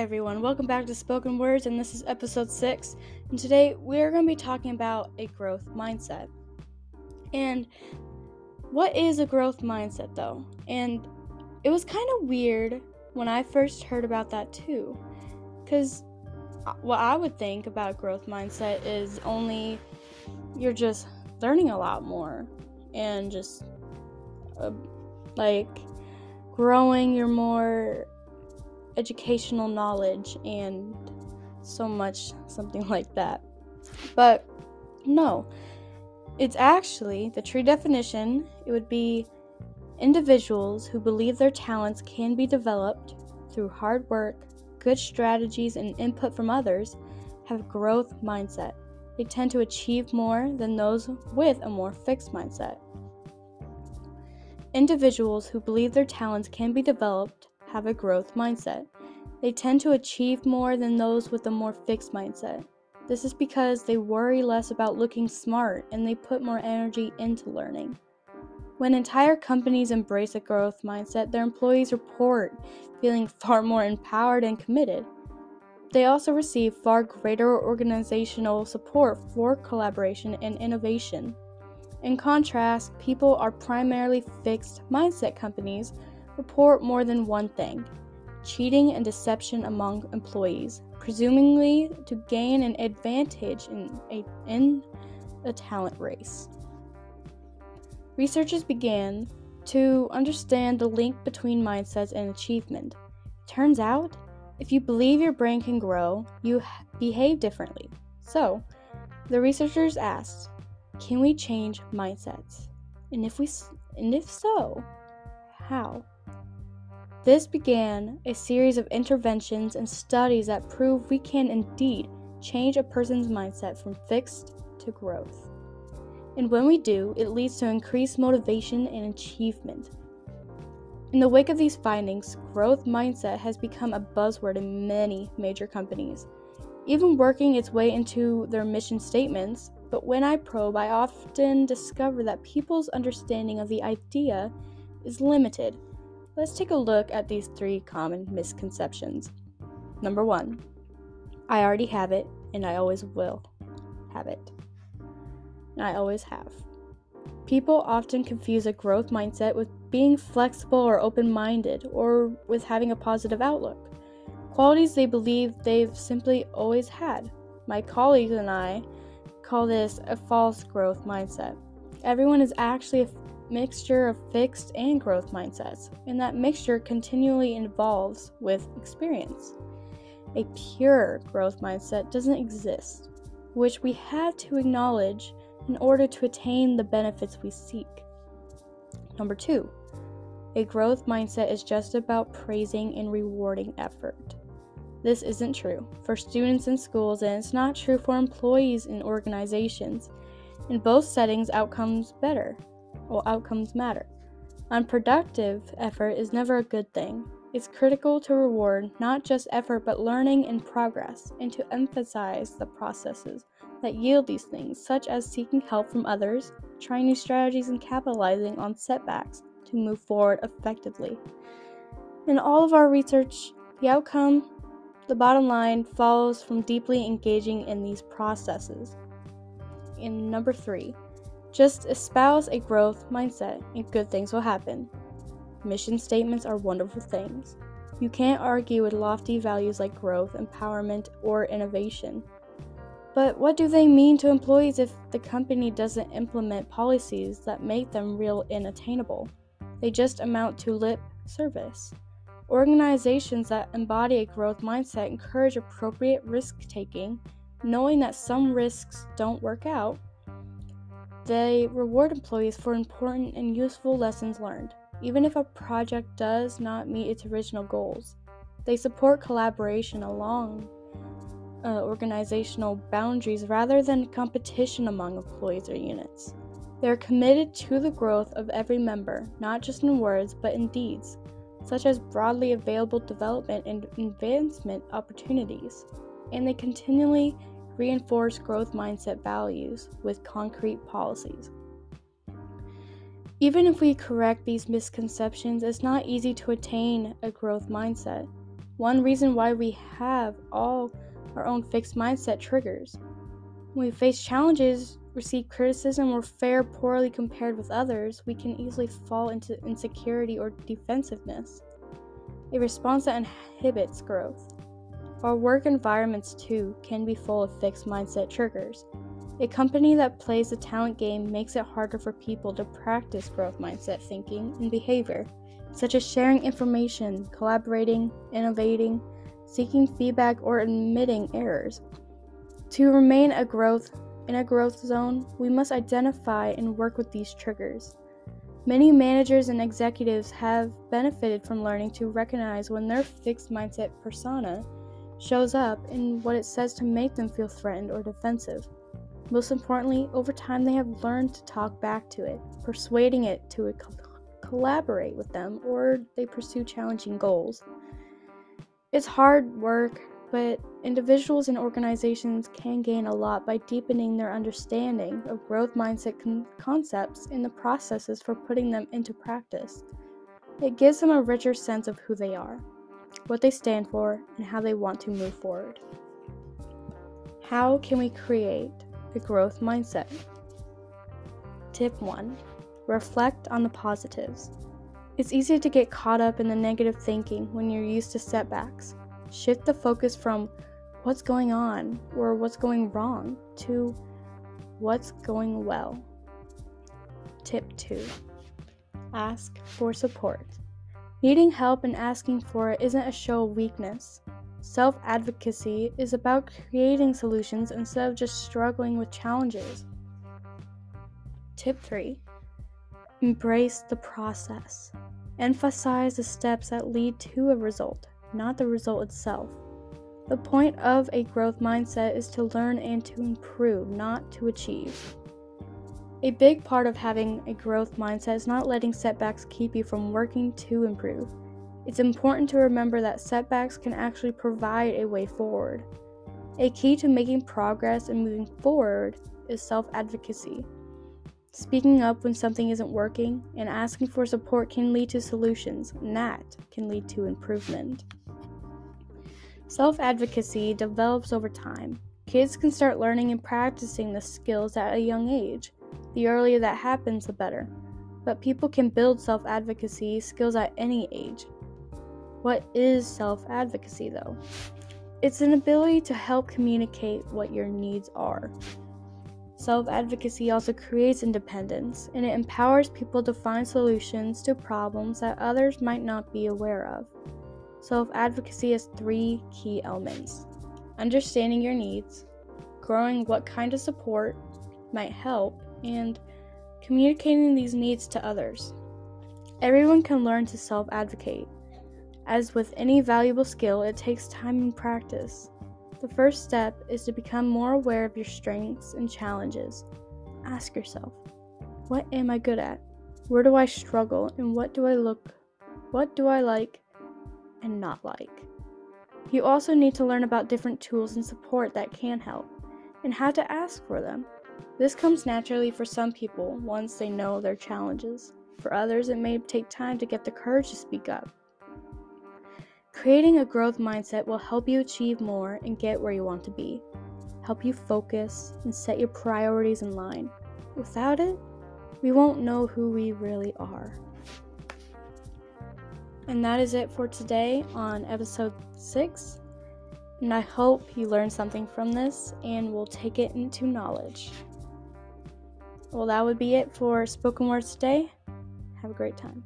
Everyone. Welcome back to Spoken Words, and this is episode six. And today we're going to be talking about a growth mindset. And what is a growth mindset, though? And it was kind of weird when I first heard about that, too. Because what I would think about growth mindset is only you're just learning a lot more and just uh, like growing your more educational knowledge and so much something like that. But no, it's actually the true definition. It would be individuals who believe their talents can be developed through hard work, good strategies, and input from others have growth mindset. They tend to achieve more than those with a more fixed mindset. Individuals who believe their talents can be developed have a growth mindset. They tend to achieve more than those with a more fixed mindset. This is because they worry less about looking smart and they put more energy into learning. When entire companies embrace a growth mindset, their employees report feeling far more empowered and committed. They also receive far greater organizational support for collaboration and innovation. In contrast, people are primarily fixed mindset companies report more than one thing cheating and deception among employees, presumably to gain an advantage in a, in a talent race. Researchers began to understand the link between mindsets and achievement. Turns out, if you believe your brain can grow, you behave differently. So, the researchers asked, can we change mindsets? And if we and if so, how? This began a series of interventions and studies that prove we can indeed change a person's mindset from fixed to growth. And when we do, it leads to increased motivation and achievement. In the wake of these findings, growth mindset has become a buzzword in many major companies, even working its way into their mission statements but when I probe, I often discover that people's understanding of the idea is limited. Let's take a look at these three common misconceptions. Number one, I already have it, and I always will have it. And I always have. People often confuse a growth mindset with being flexible or open minded, or with having a positive outlook. Qualities they believe they've simply always had. My colleagues and I call this a false growth mindset. Everyone is actually a mixture of fixed and growth mindsets, and that mixture continually evolves with experience. A pure growth mindset doesn't exist, which we have to acknowledge in order to attain the benefits we seek. Number two, a growth mindset is just about praising and rewarding effort. This isn't true for students in schools, and it's not true for employees in organizations. In both settings, outcomes better, or outcomes matter. Unproductive effort is never a good thing. It's critical to reward not just effort but learning and progress, and to emphasize the processes that yield these things, such as seeking help from others, trying new strategies, and capitalizing on setbacks to move forward effectively. In all of our research, the outcome the bottom line follows from deeply engaging in these processes. In number three, just espouse a growth mindset and good things will happen. Mission statements are wonderful things. You can't argue with lofty values like growth, empowerment, or innovation. But what do they mean to employees if the company doesn't implement policies that make them real and attainable? They just amount to lip service. Organizations that embody a growth mindset encourage appropriate risk taking, knowing that some risks don't work out. They reward employees for important and useful lessons learned, even if a project does not meet its original goals. They support collaboration along uh, organizational boundaries rather than competition among employees or units. They are committed to the growth of every member, not just in words but in deeds such as broadly available development and advancement opportunities, and they continually reinforce growth mindset values with concrete policies. Even if we correct these misconceptions, it's not easy to attain a growth mindset. One reason why we have all our own fixed mindset triggers. When we face challenges, receive criticism, or fare poorly compared with others, we can easily fall into insecurity or defensiveness, a response that inhibits growth. Our work environments, too, can be full of fixed mindset triggers. A company that plays the talent game makes it harder for people to practice growth mindset thinking and behavior, such as sharing information, collaborating, innovating, seeking feedback, or admitting errors. To remain a growth in a growth zone, we must identify and work with these triggers. Many managers and executives have benefited from learning to recognize when their fixed mindset persona shows up in what it says to make them feel threatened or defensive. Most importantly, over time they have learned to talk back to it, persuading it to collaborate with them or they pursue challenging goals. It's hard work, but individuals and organizations can gain a lot by deepening their understanding of growth mindset con- concepts and the processes for putting them into practice. It gives them a richer sense of who they are, what they stand for, and how they want to move forward. How can we create a growth mindset? Tip 1 Reflect on the positives. It's easy to get caught up in the negative thinking when you're used to setbacks. Shift the focus from what's going on or what's going wrong to what's going well. Tip 2 Ask for support. Needing help and asking for it isn't a show of weakness. Self advocacy is about creating solutions instead of just struggling with challenges. Tip 3 Embrace the process. Emphasize the steps that lead to a result not the result itself. The point of a growth mindset is to learn and to improve, not to achieve. A big part of having a growth mindset is not letting setbacks keep you from working to improve. It's important to remember that setbacks can actually provide a way forward. A key to making progress and moving forward is self advocacy. Speaking up when something isn't working and asking for support can lead to solutions, and that can lead to improvement. Self advocacy develops over time. Kids can start learning and practicing the skills at a young age. The earlier that happens, the better. But people can build self advocacy skills at any age. What is self advocacy, though? It's an ability to help communicate what your needs are. Self advocacy also creates independence and it empowers people to find solutions to problems that others might not be aware of. Self advocacy has three key elements understanding your needs, growing what kind of support might help, and communicating these needs to others. Everyone can learn to self advocate. As with any valuable skill, it takes time and practice. The first step is to become more aware of your strengths and challenges. Ask yourself, what am I good at? Where do I struggle and what do I look what do I like and not like. You also need to learn about different tools and support that can help, and how to ask for them. This comes naturally for some people once they know their challenges. For others, it may take time to get the courage to speak up. Creating a growth mindset will help you achieve more and get where you want to be, help you focus and set your priorities in line. Without it, we won't know who we really are. And that is it for today on episode 6. And I hope you learned something from this and will take it into knowledge. Well, that would be it for Spoken Words today. Have a great time.